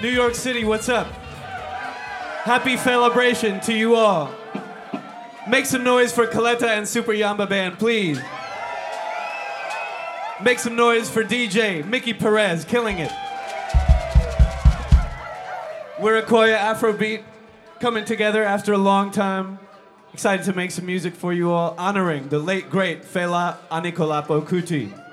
New York City, what's up? Happy Felabration to you all. Make some noise for Kaleta and Super Yamba Band, please. Make some noise for DJ Mickey Perez, killing it. We're Akoya Afrobeat, coming together after a long time. Excited to make some music for you all, honoring the late great Fela Anikulapo Kuti.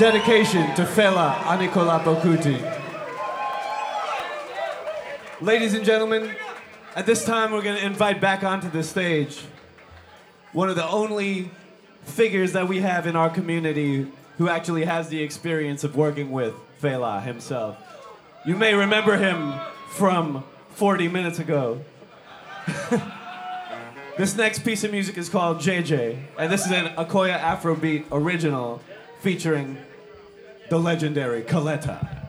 Dedication to Fela Anikulapo Kuti. Ladies and gentlemen, at this time we're going to invite back onto the stage one of the only figures that we have in our community who actually has the experience of working with Fela himself. You may remember him from 40 minutes ago. this next piece of music is called JJ, and this is an Akoya Afrobeat original featuring the legendary Kaleta.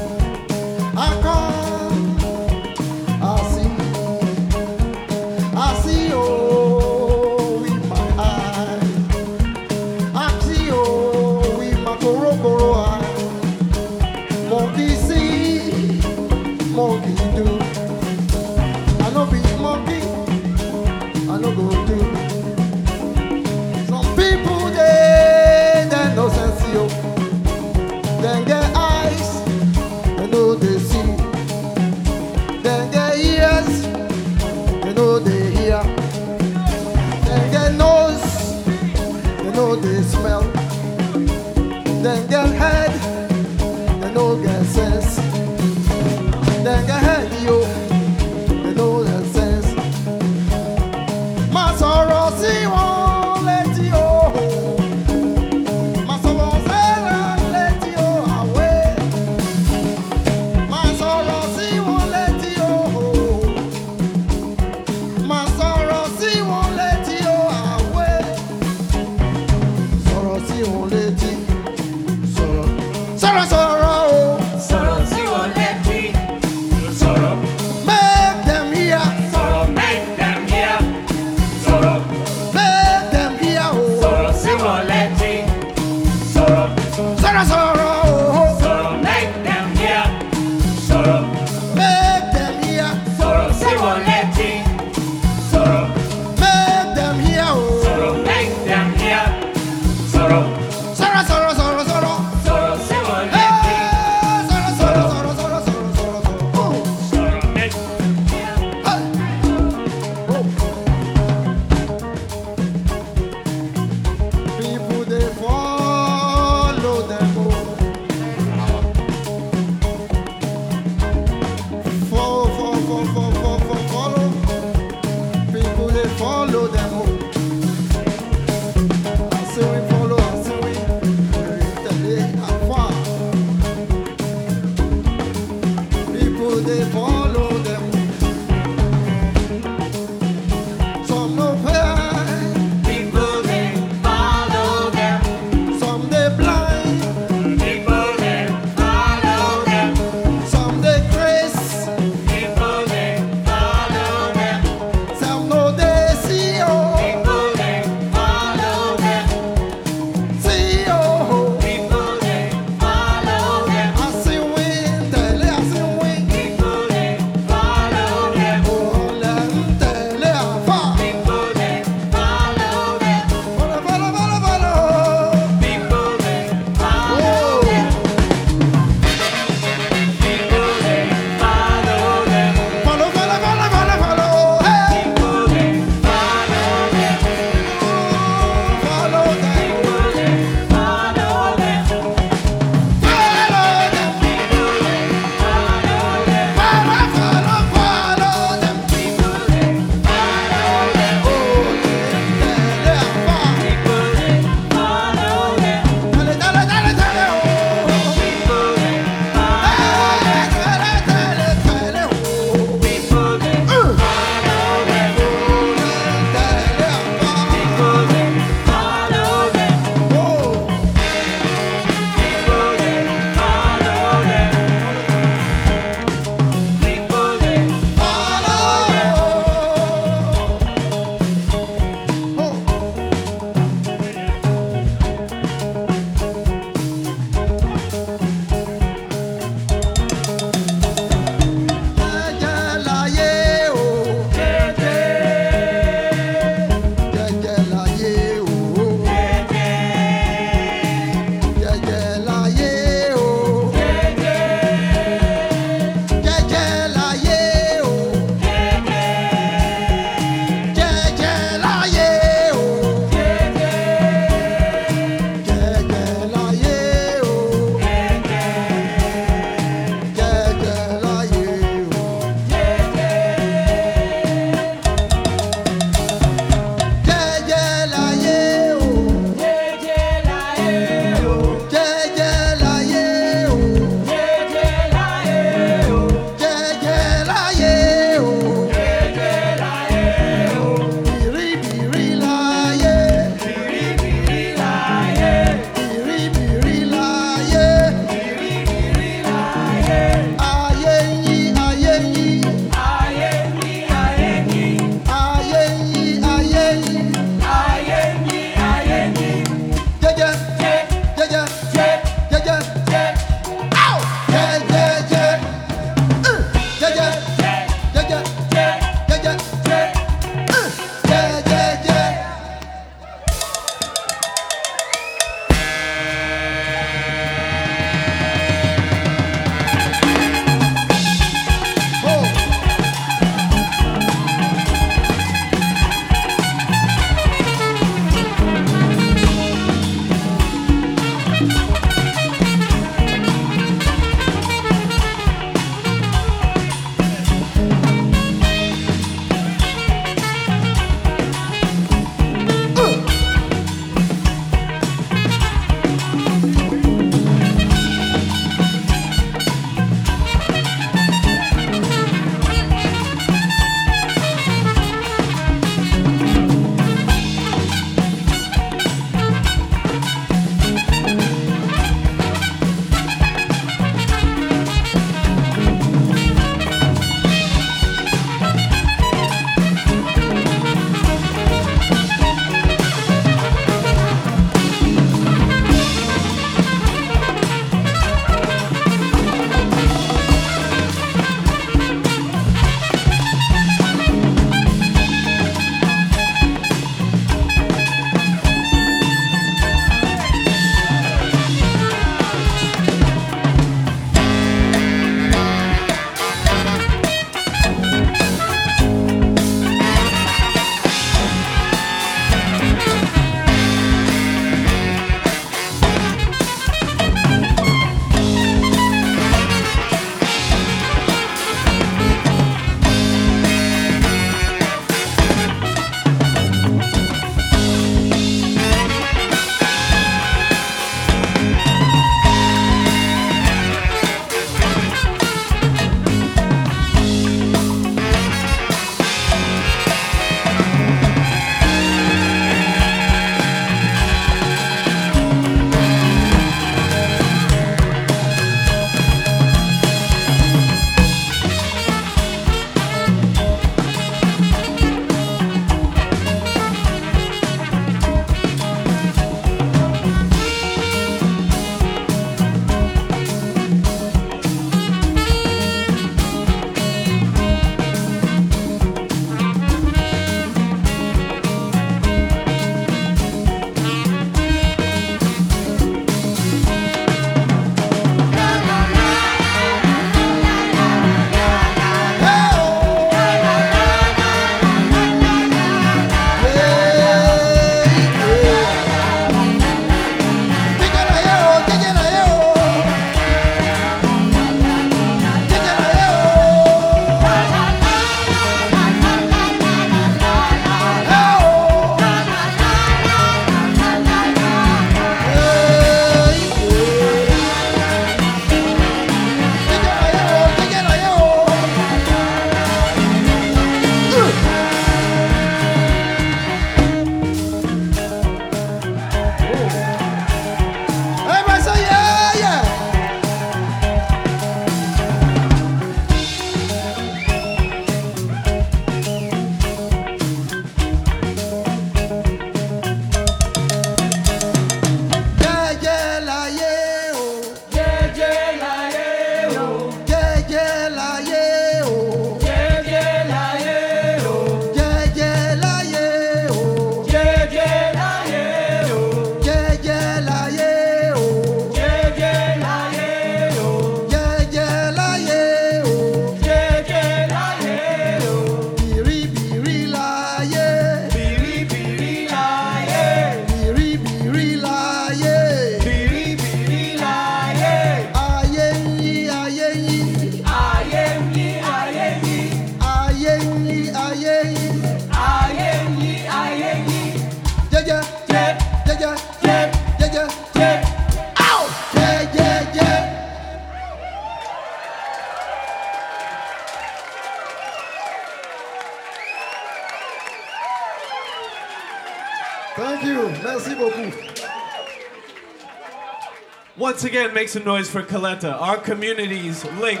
Some noise for Kaleta, our community's link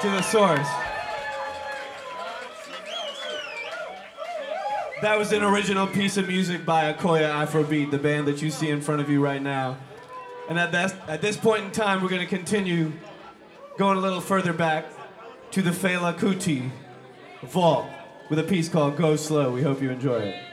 to the source. That was an original piece of music by Akoya Afrobeat, the band that you see in front of you right now. And at, that, at this point in time, we're going to continue going a little further back to the Fela Kuti vault with a piece called Go Slow. We hope you enjoy it.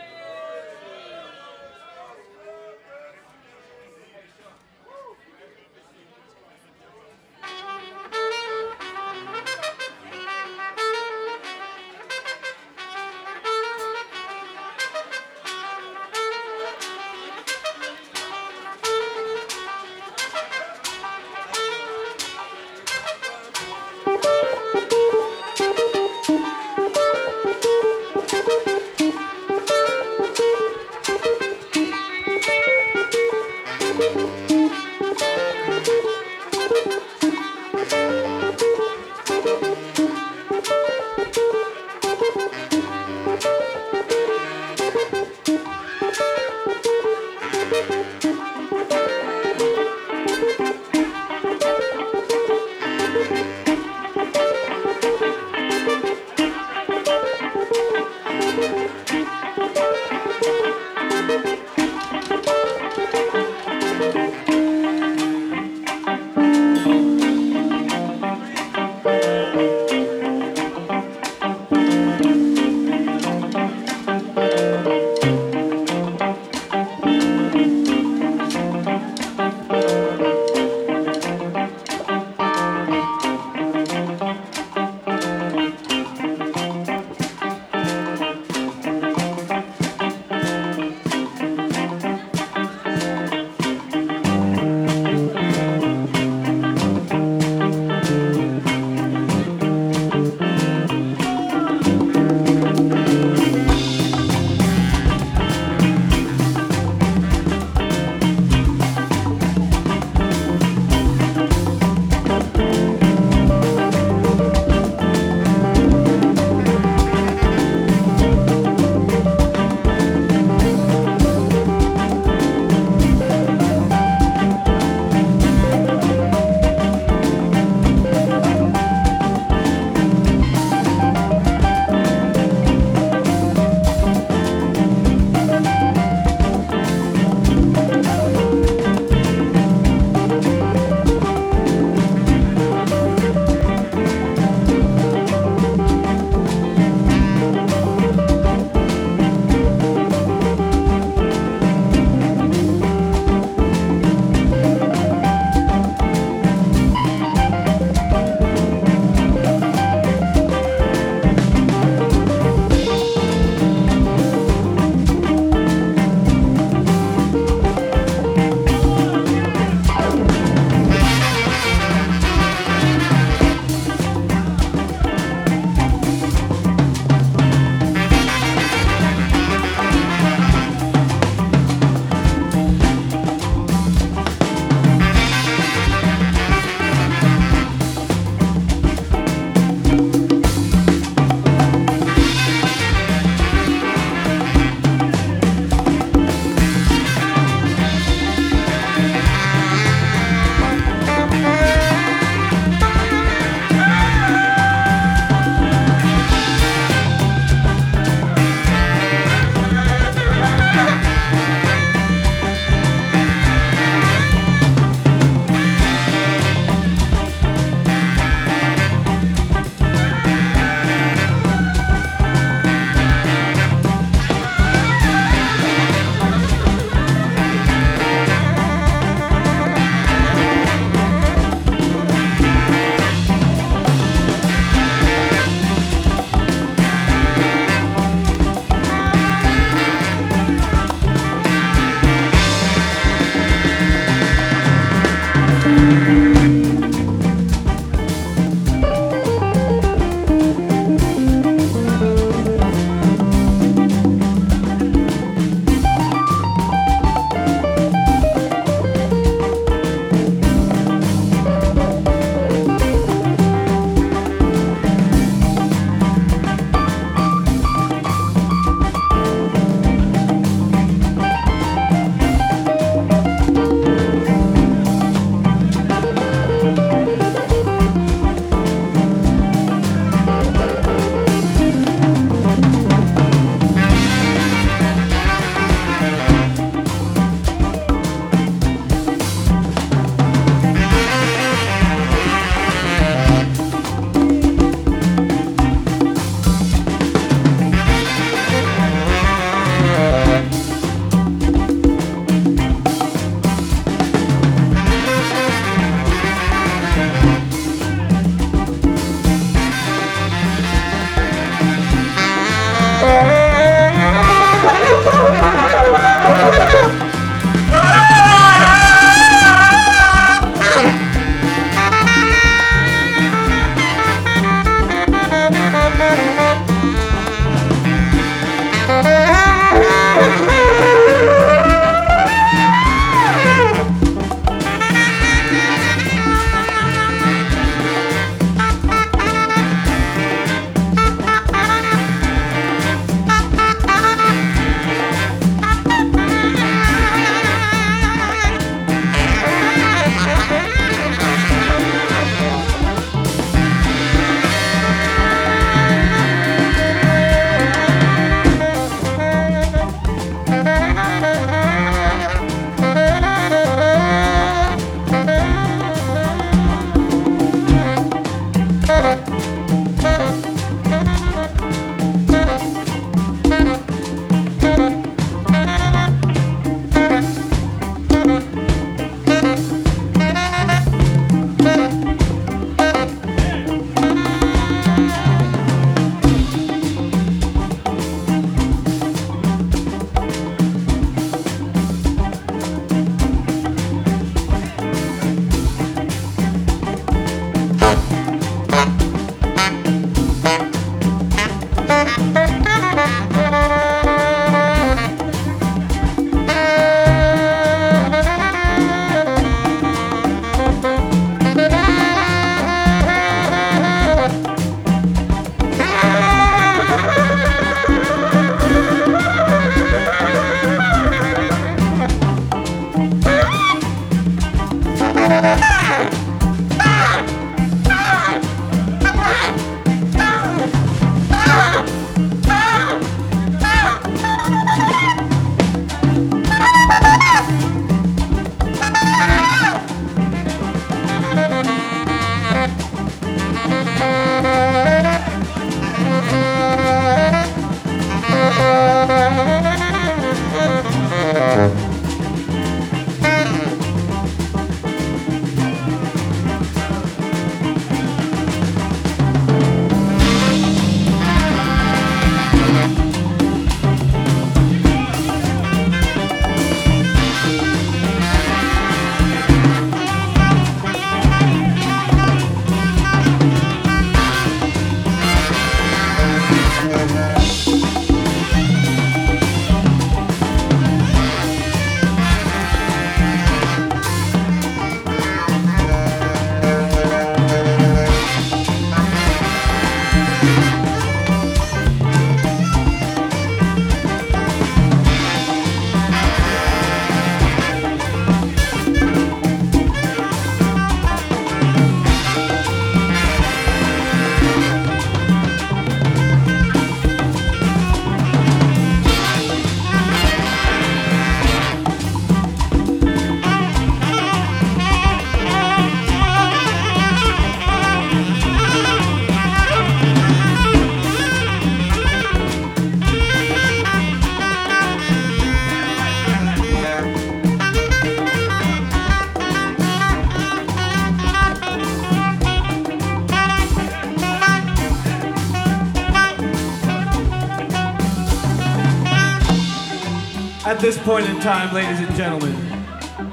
this point in time, ladies and gentlemen,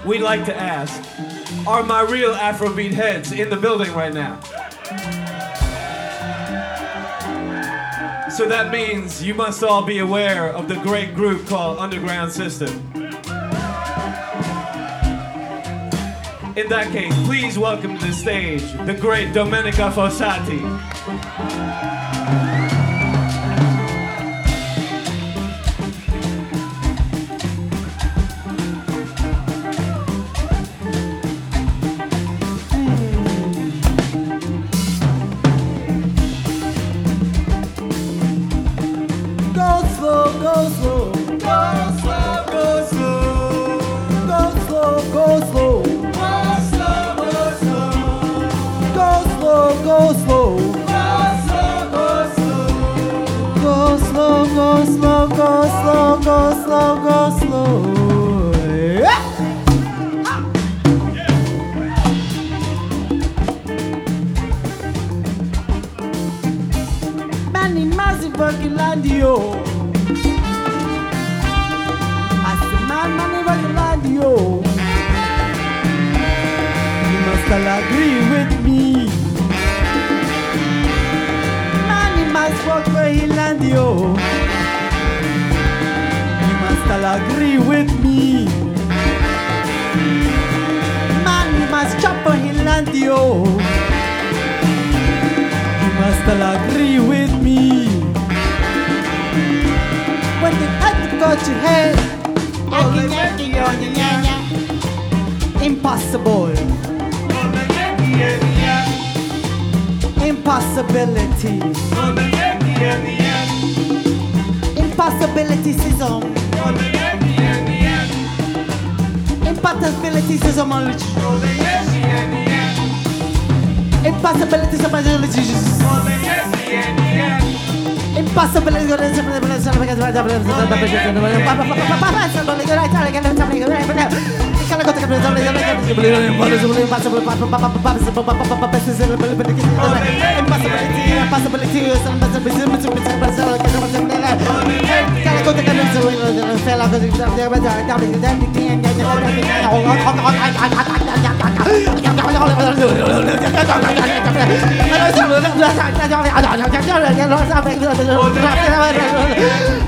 we'd like to ask Are my real Afrobeat heads in the building right now? So that means you must all be aware of the great group called Underground System. In that case, please welcome to the stage the great Domenica Fossati.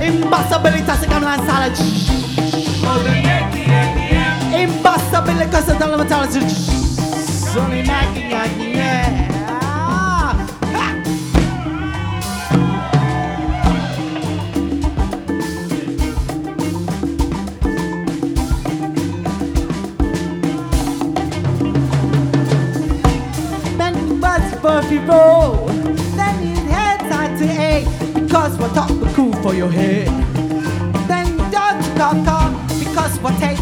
Imbassabilità si chiama la sala Imbassabile cosa dalla mentale Sono in macchina road. Then your head starts to ache because we're top cool for your head. Then you your dogs knock on because we're taking.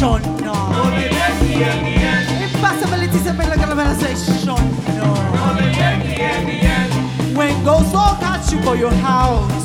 revelation, no. Impossibilities and miracle revelation, no. When ghosts all catch you for your house.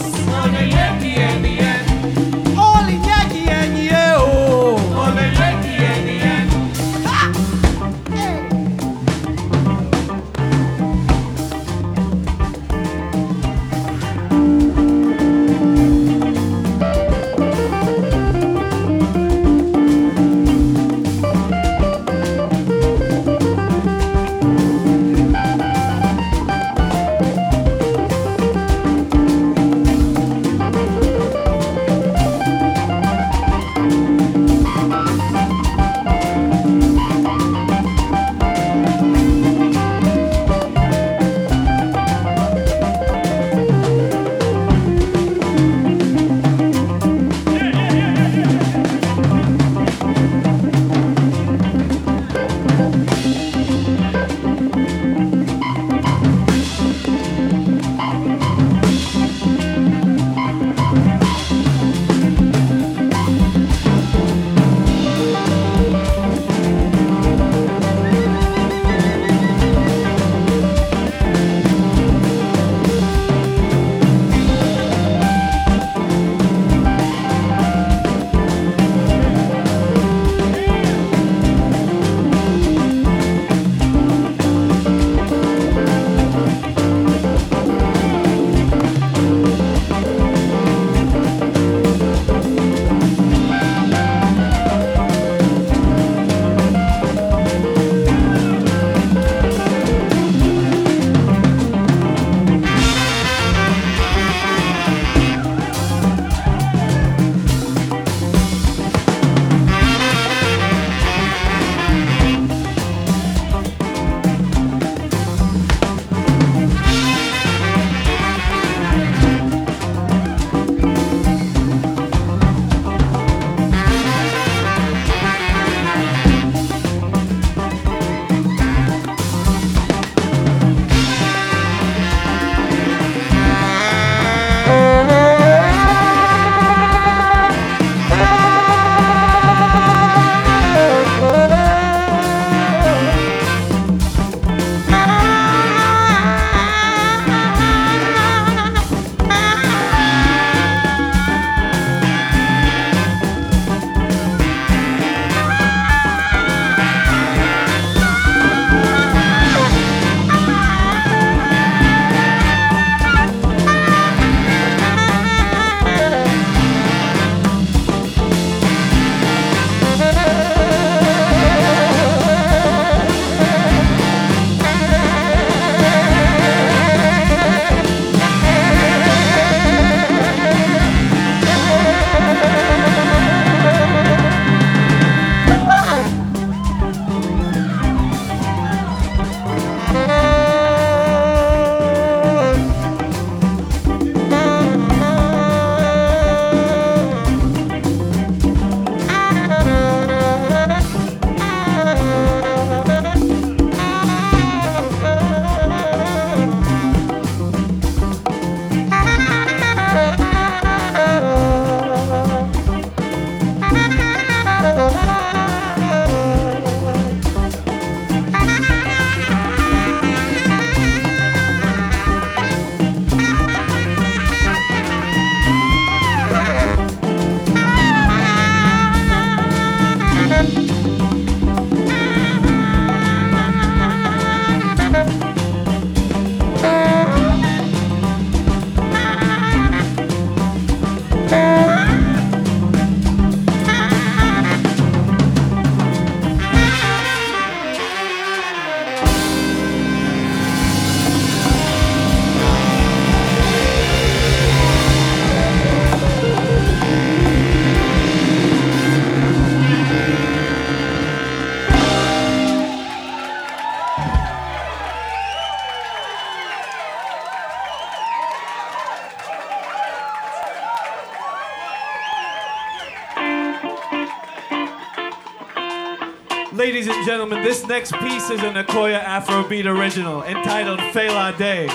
This next piece is an Akoya Afrobeat original entitled Fela Day.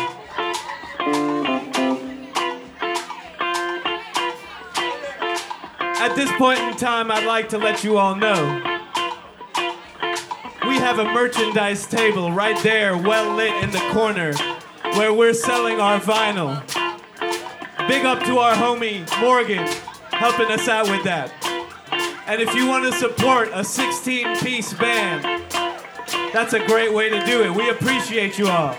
At this point in time, I'd like to let you all know we have a merchandise table right there, well lit in the corner, where we're selling our vinyl. Big up to our homie Morgan helping us out with that. And if you want to support a 16 piece band, that's a great way to do it. We appreciate you all.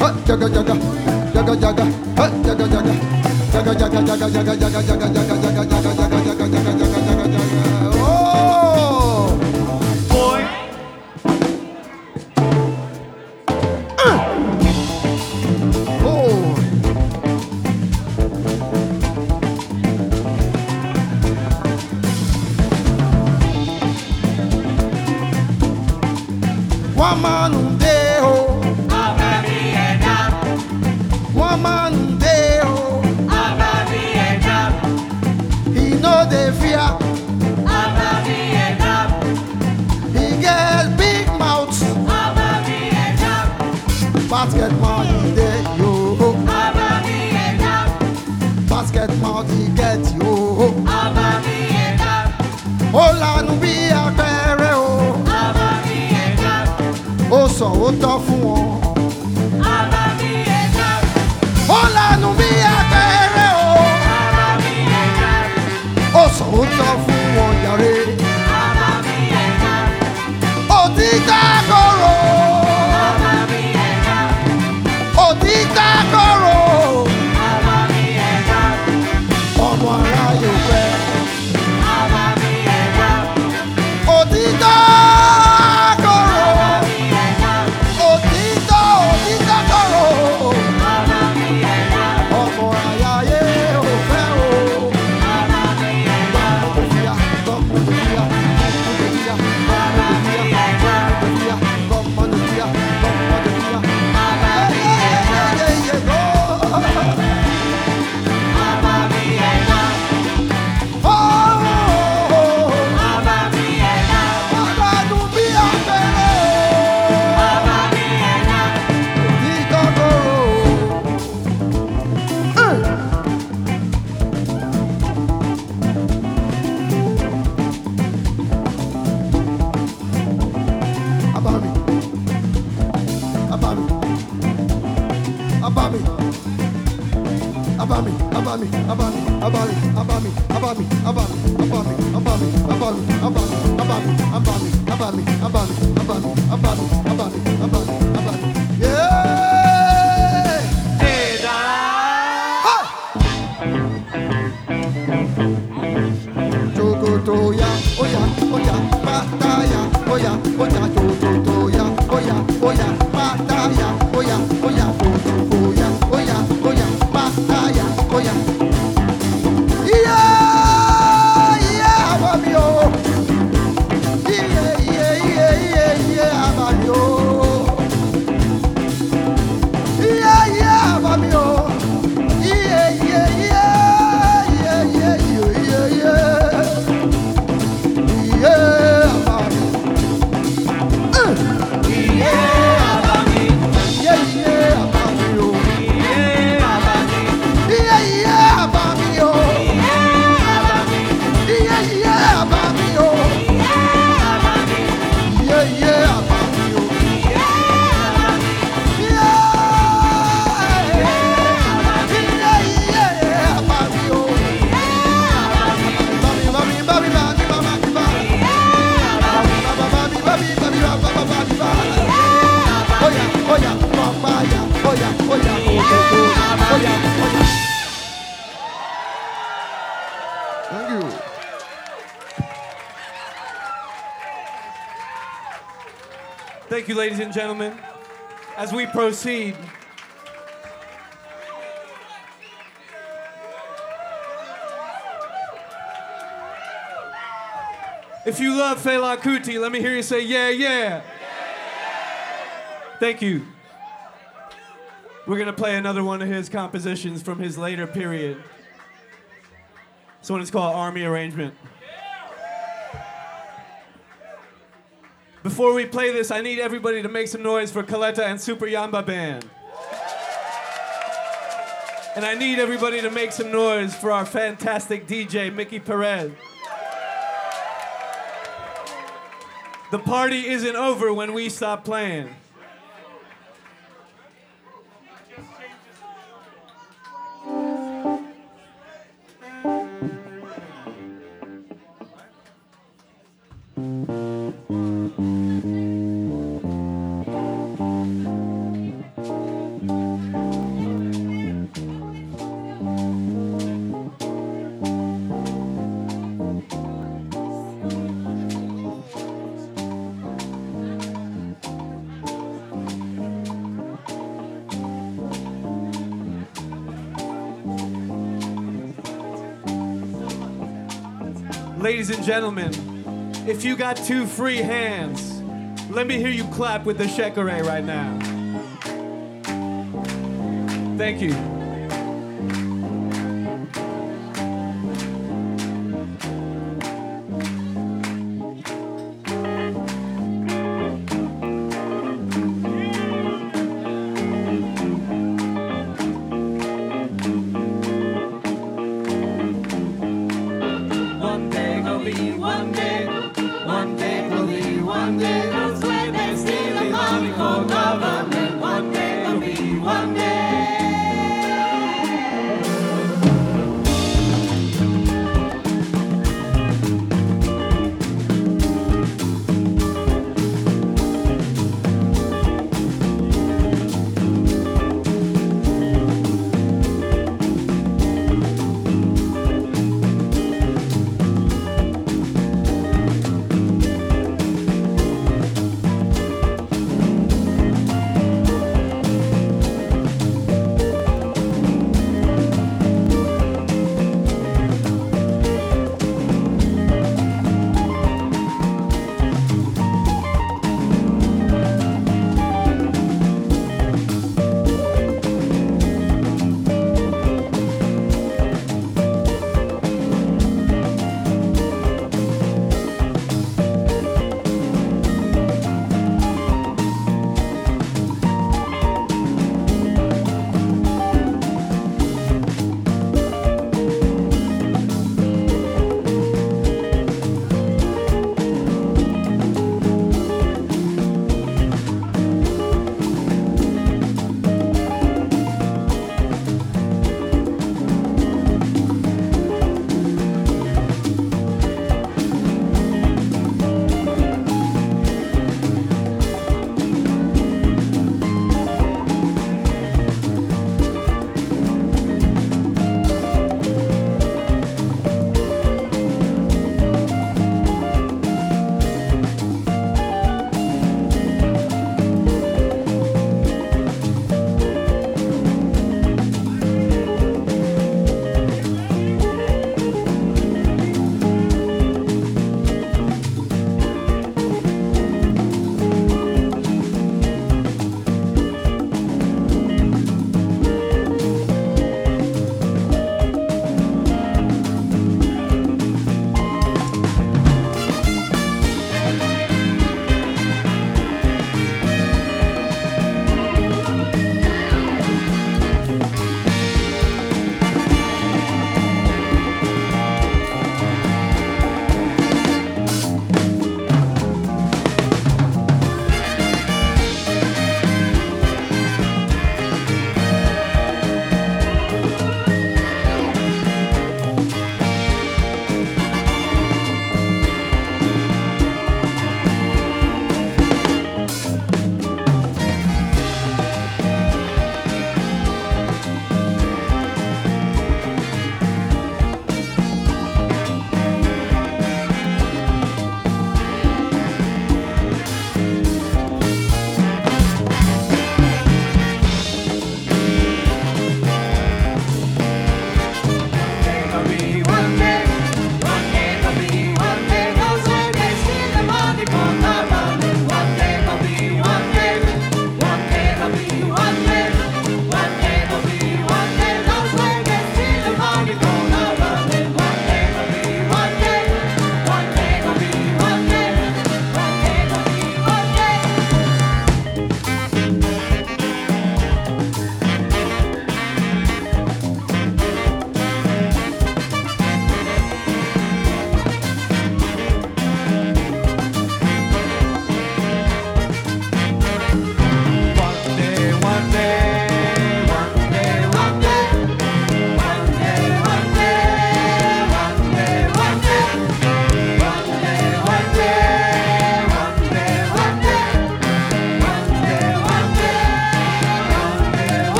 Ha jaga jaga jaga jaga jaga jaga jaga jaga jaga jaga jaga jaga jaga jaga jaga jaga jaga jaga Thank you, ladies and gentlemen. As we proceed, if you love Fela Kuti, let me hear you say, yeah, yeah. Thank you. We're going to play another one of his compositions from his later period. This one is called Army Arrangement. Before we play this, I need everybody to make some noise for Kaleta and Super Yamba Band. And I need everybody to make some noise for our fantastic DJ, Mickey Perez. The party isn't over when we stop playing. Ladies and gentlemen, if you got two free hands, let me hear you clap with the shekere right now. Thank you.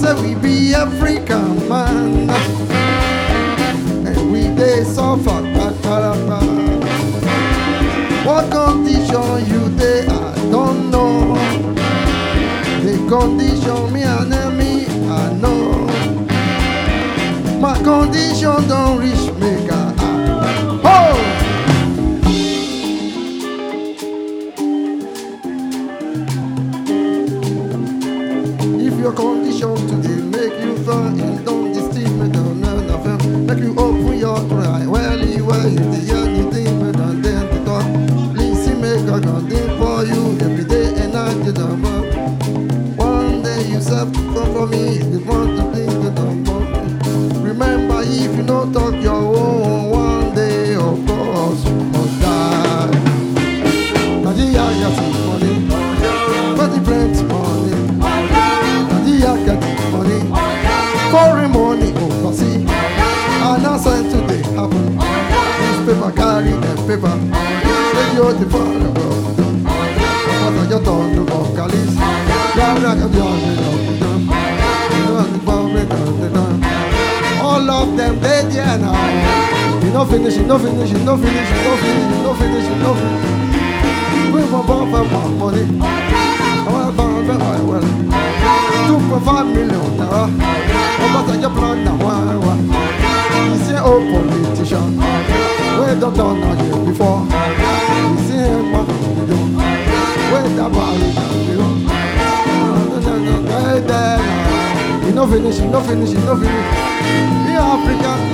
Say we be African man and we dey suffer kpakarapa. What condition you dey I don't know. The condition me and me I know. My condition don reach you fall in down the steam and down and FM, make you open your eye, well, you are in the anything better than the talk. Please see make a content for you every day and night the work. One day you self come for me, if you want to think the work. Remember, if you don't talk All of them dead yeah now. No finish, no finish, no finish, no finish, no finish, no finish. We want more for more money. I want to buy very well. Two point five million naira. Ọba sàjẹ́ plan na wá wá. You old politician. Wey don don na you before. You see him door. Wey dábàá rí na the door. Hey there na. You no finish, you no finish, you no finish. Be African.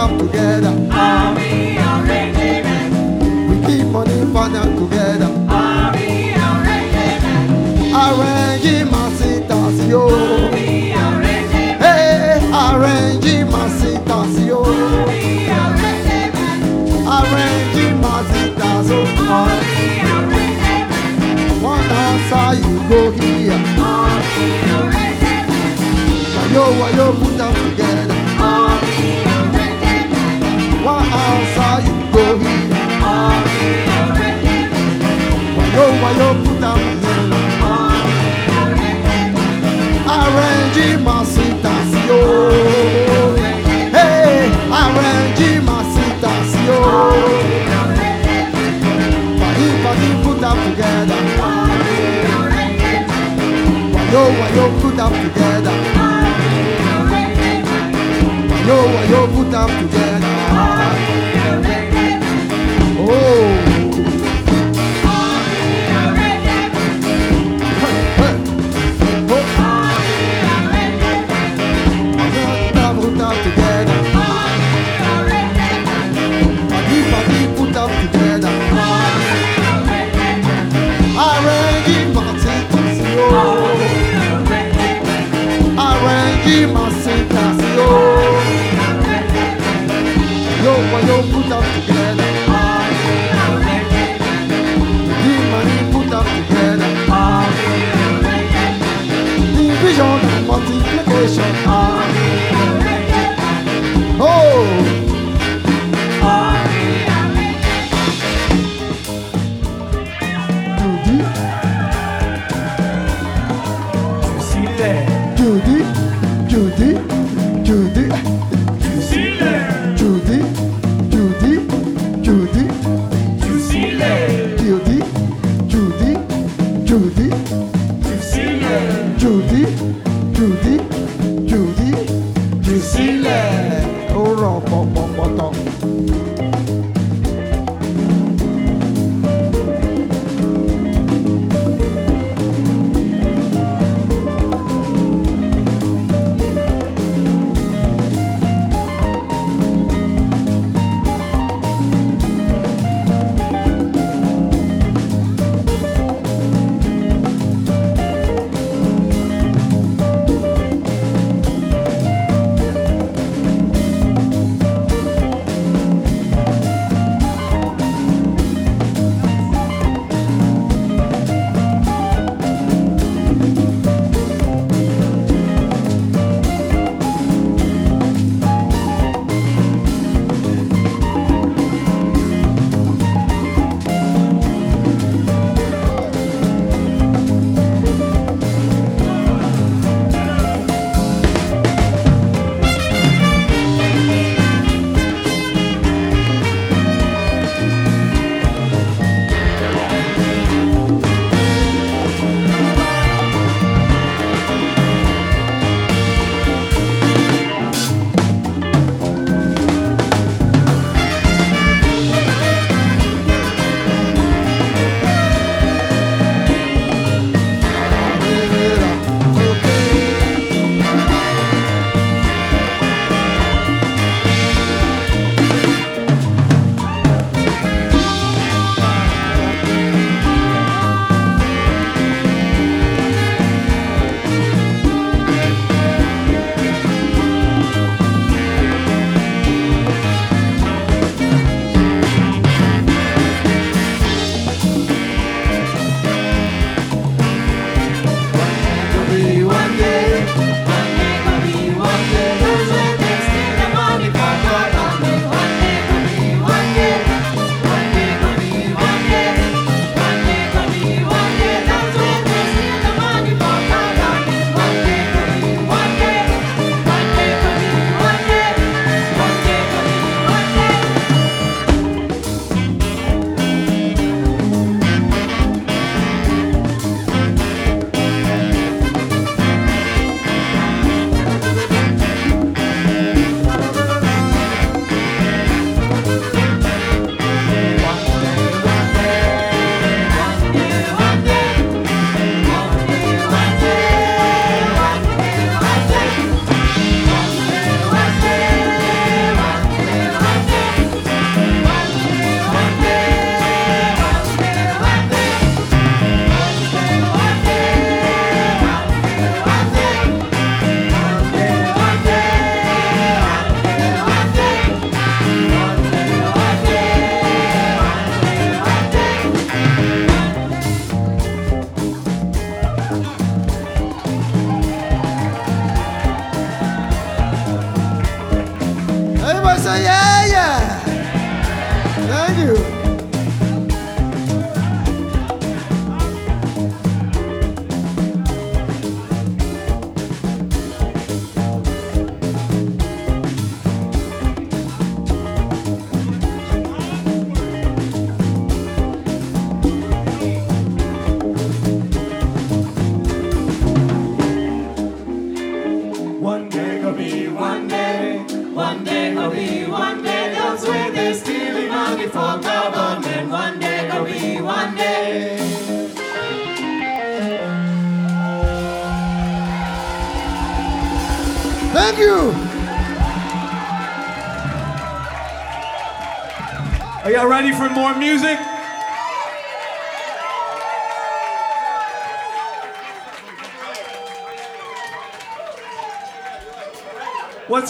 Party, party, put out together. We keep money, them together. Arrange my citas, yo. Hey, arrange my citas, yo. Arrange my citas, oh. One answer you go here. Yo, yo, put them together. One together. Yo. Yo. Put up together. salvation. Oh.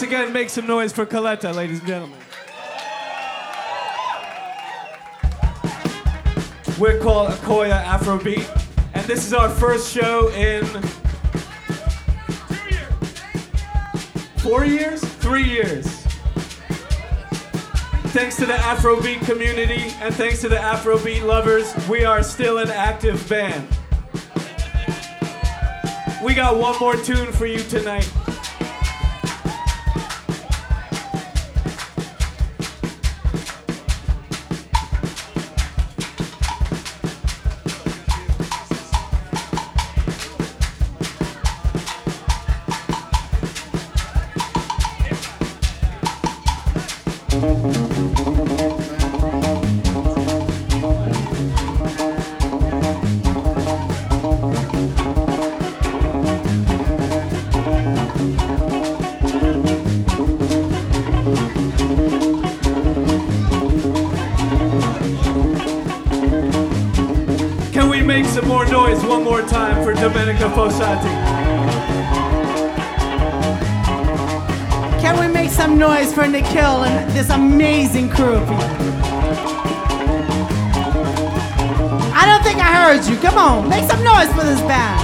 Once again, make some noise for Kaleta, ladies and gentlemen. We're called Akoya Afrobeat, and this is our first show in four years? Three years. Thanks to the Afrobeat community and thanks to the Afrobeat lovers, we are still an active band. We got one more tune for you tonight. Make some more noise one more time for Domenica Fossati? Noise for Nikhil and this amazing crew of people? I don't think I heard you. Come on, make some noise for this band.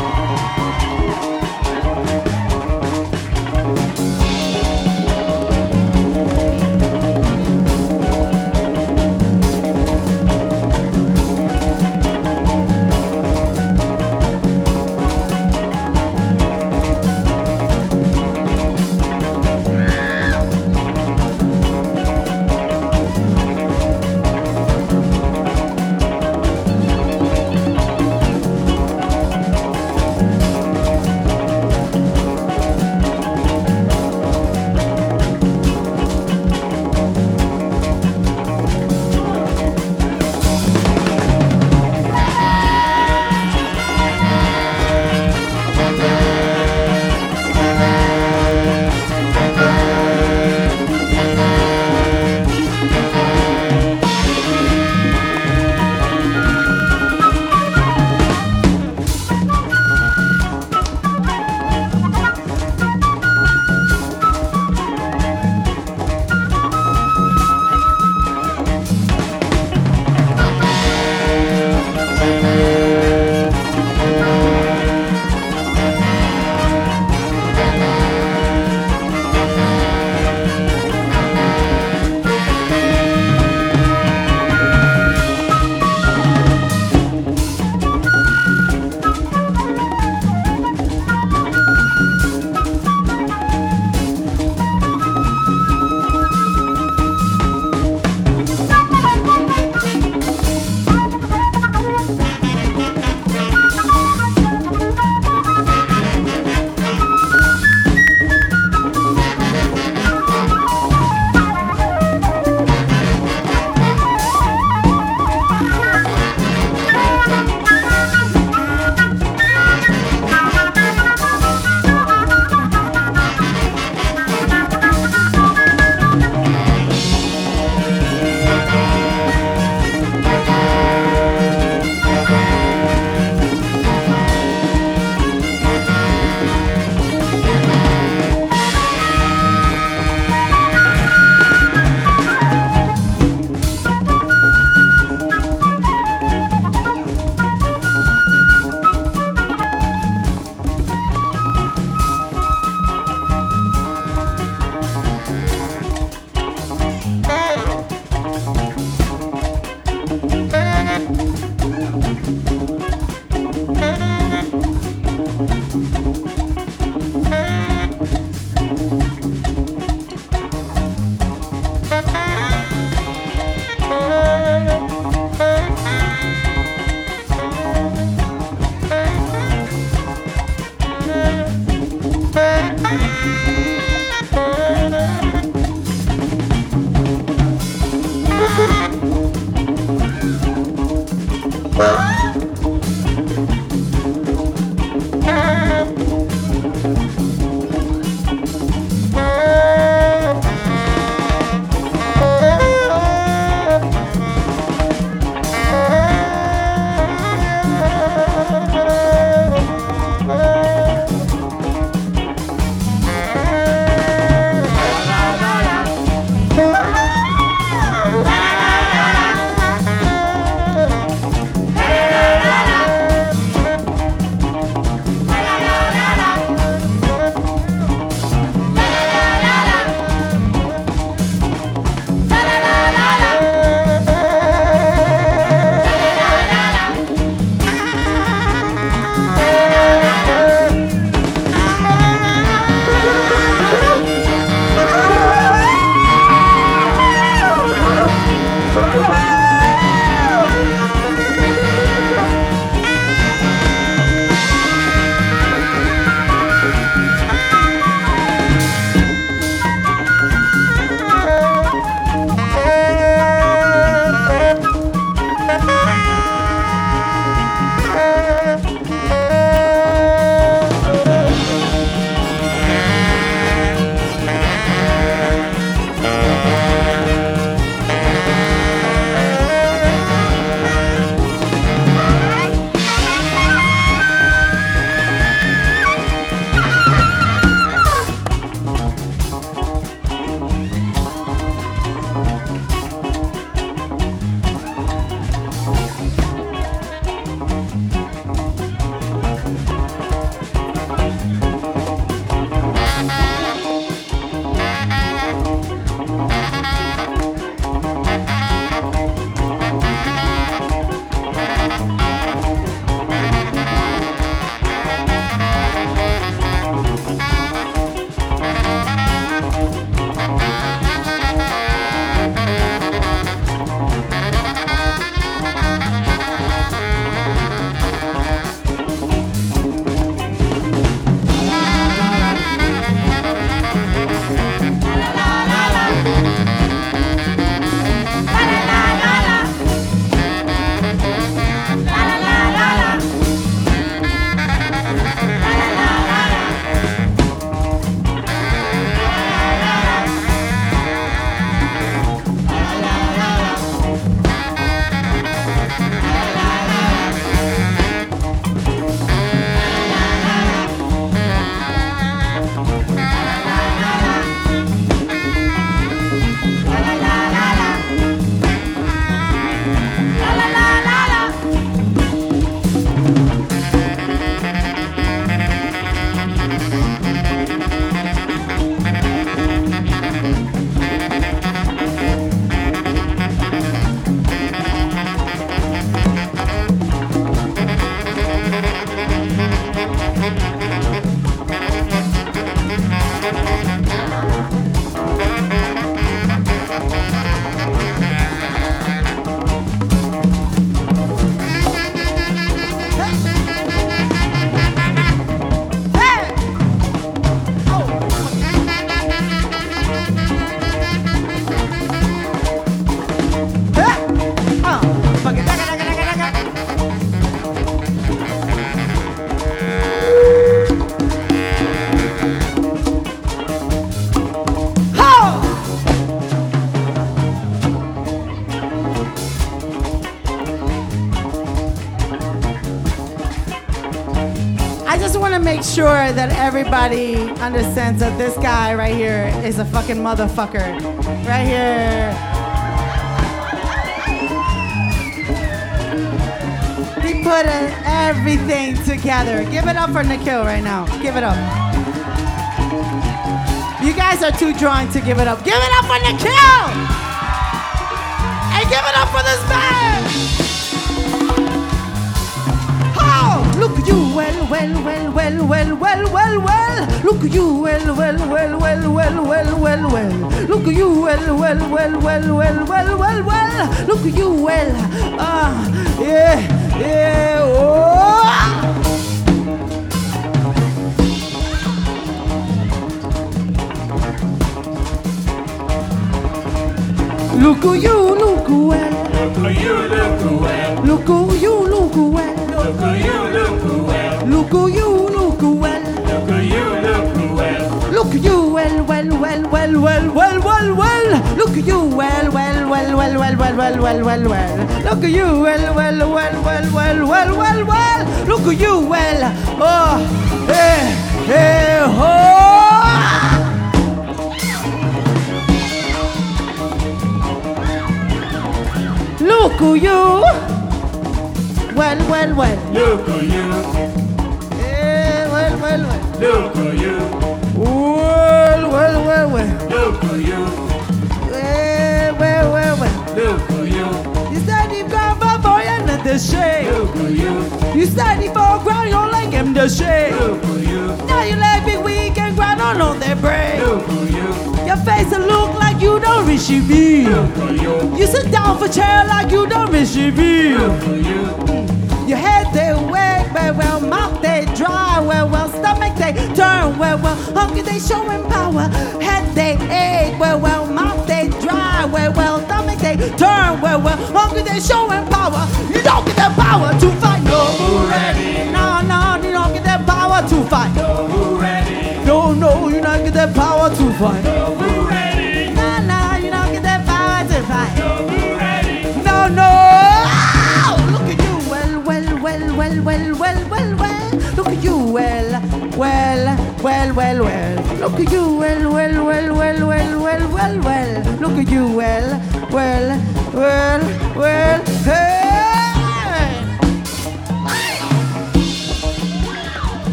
Everybody understands that this guy right here is a fucking motherfucker. Right here. He put everything together. Give it up for Nikhil right now. Give it up. You guys are too drunk to give it up. Give it up for Nikhil! And give it up for this man! you well, well, well, well, well, well, well, well. Look you well, well, well, well, well, well, well, well. Look you well, well, well, well, well, well, well, well. Look you well. Ah, yeah, yeah. Oh. Look who you, look who well. Look who you, look who well. Look who you, look who well. Look who you. Look at you, look at well. Look who you look who well. Look you, well, well, well, well, well, well, well, well. Look you, well, well, well, well, well, well, well, well, well, well. Look you, well, well, well, well, well, well, well, well. Look you, well. Oh, hey, hey, oh. Look at you. Well, well, well. Look who you. You. Steady for ground, you like him the shade. Look who you. Now you let big weak and grind on on their you. Your face a look like you don't receive me. Look who you. Sit down for chair like you don't receive me. Look you. Mm. Your head they wag, well, well, mouth they dry, well, well, stomach they turn, well, well, hungry they showing power, head they ache, well, well, mouth they dry, well, well, stomach they turn, well, well, hungry they showing power. You don't get the power to fight, no, Who ready? no, no, you don't get the power to fight, Who ready? no, no, you don't get the power to fight, Who ready? no, no, you don't get the power to fight. Who ready? No, no! Look at you, well, well, well, well, well, well, well, well. Look at you, well, well, well, well, well. Look at you, well, well, well, well, well, well, well, well. Look at you, well, well, well, well,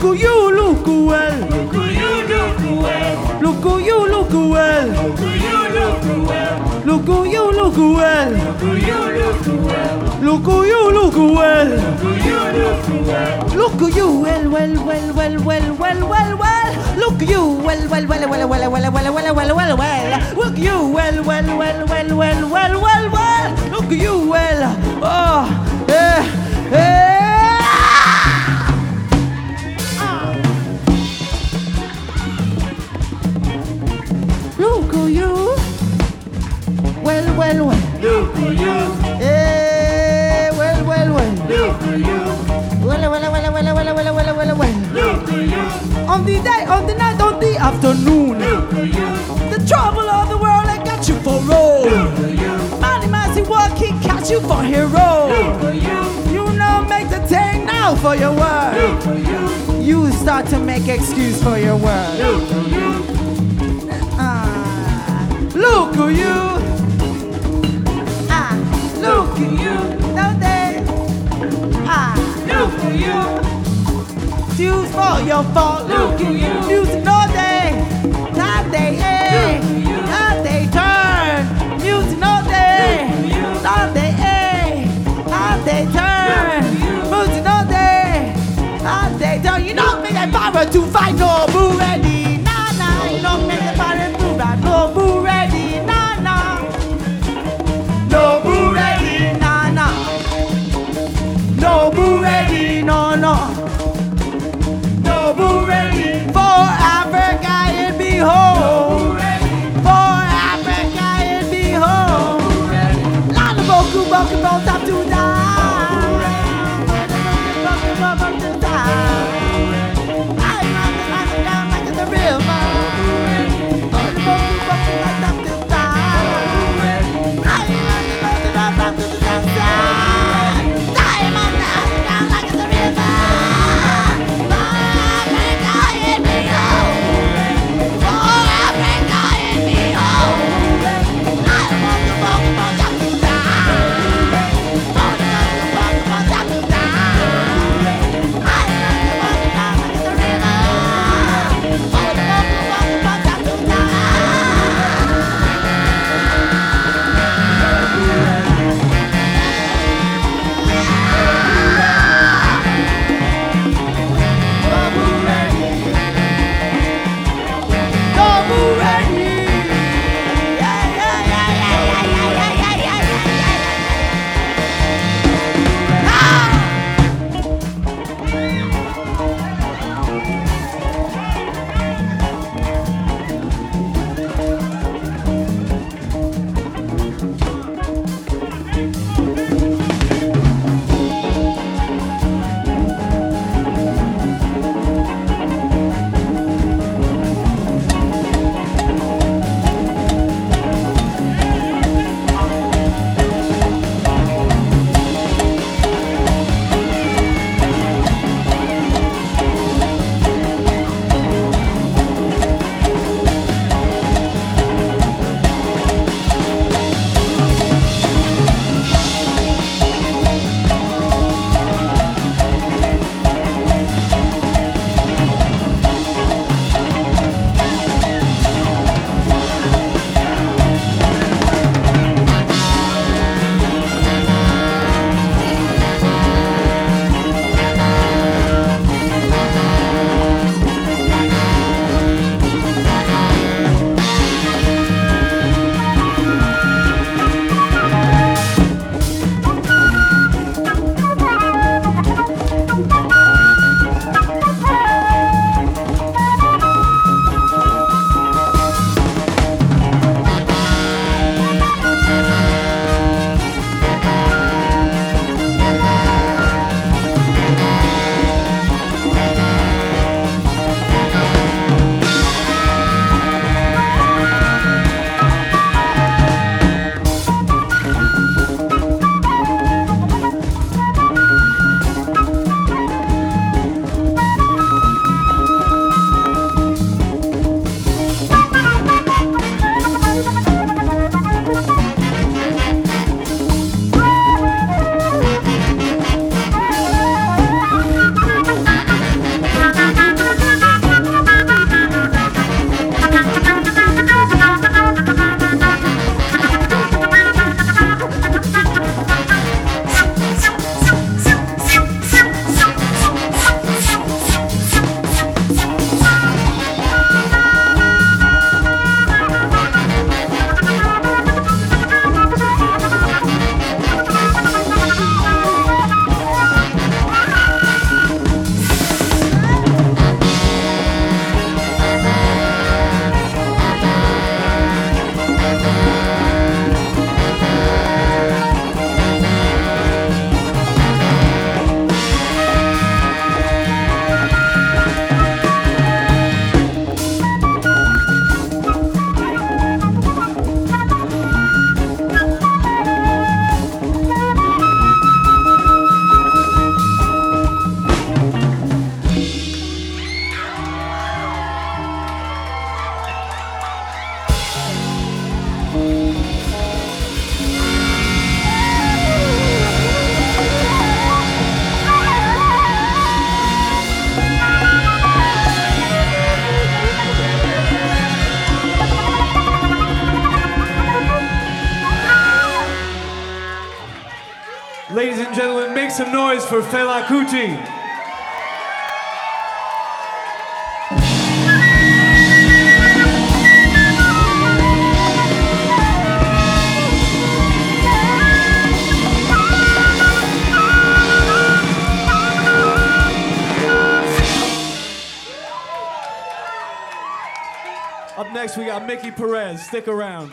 Look at you, look at well. Look who you look who well. Look at you, look at well. Look who you look who well. Look at you, look at well. Look who you look who well. Look at you, look at well. Look who you look who well. Look at you, well, well, well, well, well, well, well, well. Look you, well, well, well, well, well, well, well, well, well, well, well. Look you, well, well, well, well, well, well, well, well. Look you, well. Oh, eh, Well, well. Look who you. Eh, well, well, well. Look who you. Well, well, well, well, well, well, well, well, well. Look who you. On the day, on the night, on the afternoon. Look who you. The trouble of the world, I got you for roll. Look who you. Mercy, work, he catch you for hero. Look who you. You know, make the thing now for your word. Look who you. You start to make excuse for your word. Look who you. Ah, look at you for you. Ah, you. Shoes for your fault. New for you. Music day. Time they end. Turn. Music all day. Time they end. Time they turn. Music all day. Time they turn. You know me, they borrow to fight or move any. be home. For Africa, it be home. Lana Boku, Boku, for Fela Kuti. Up next, we got Mickey Perez. Stick around.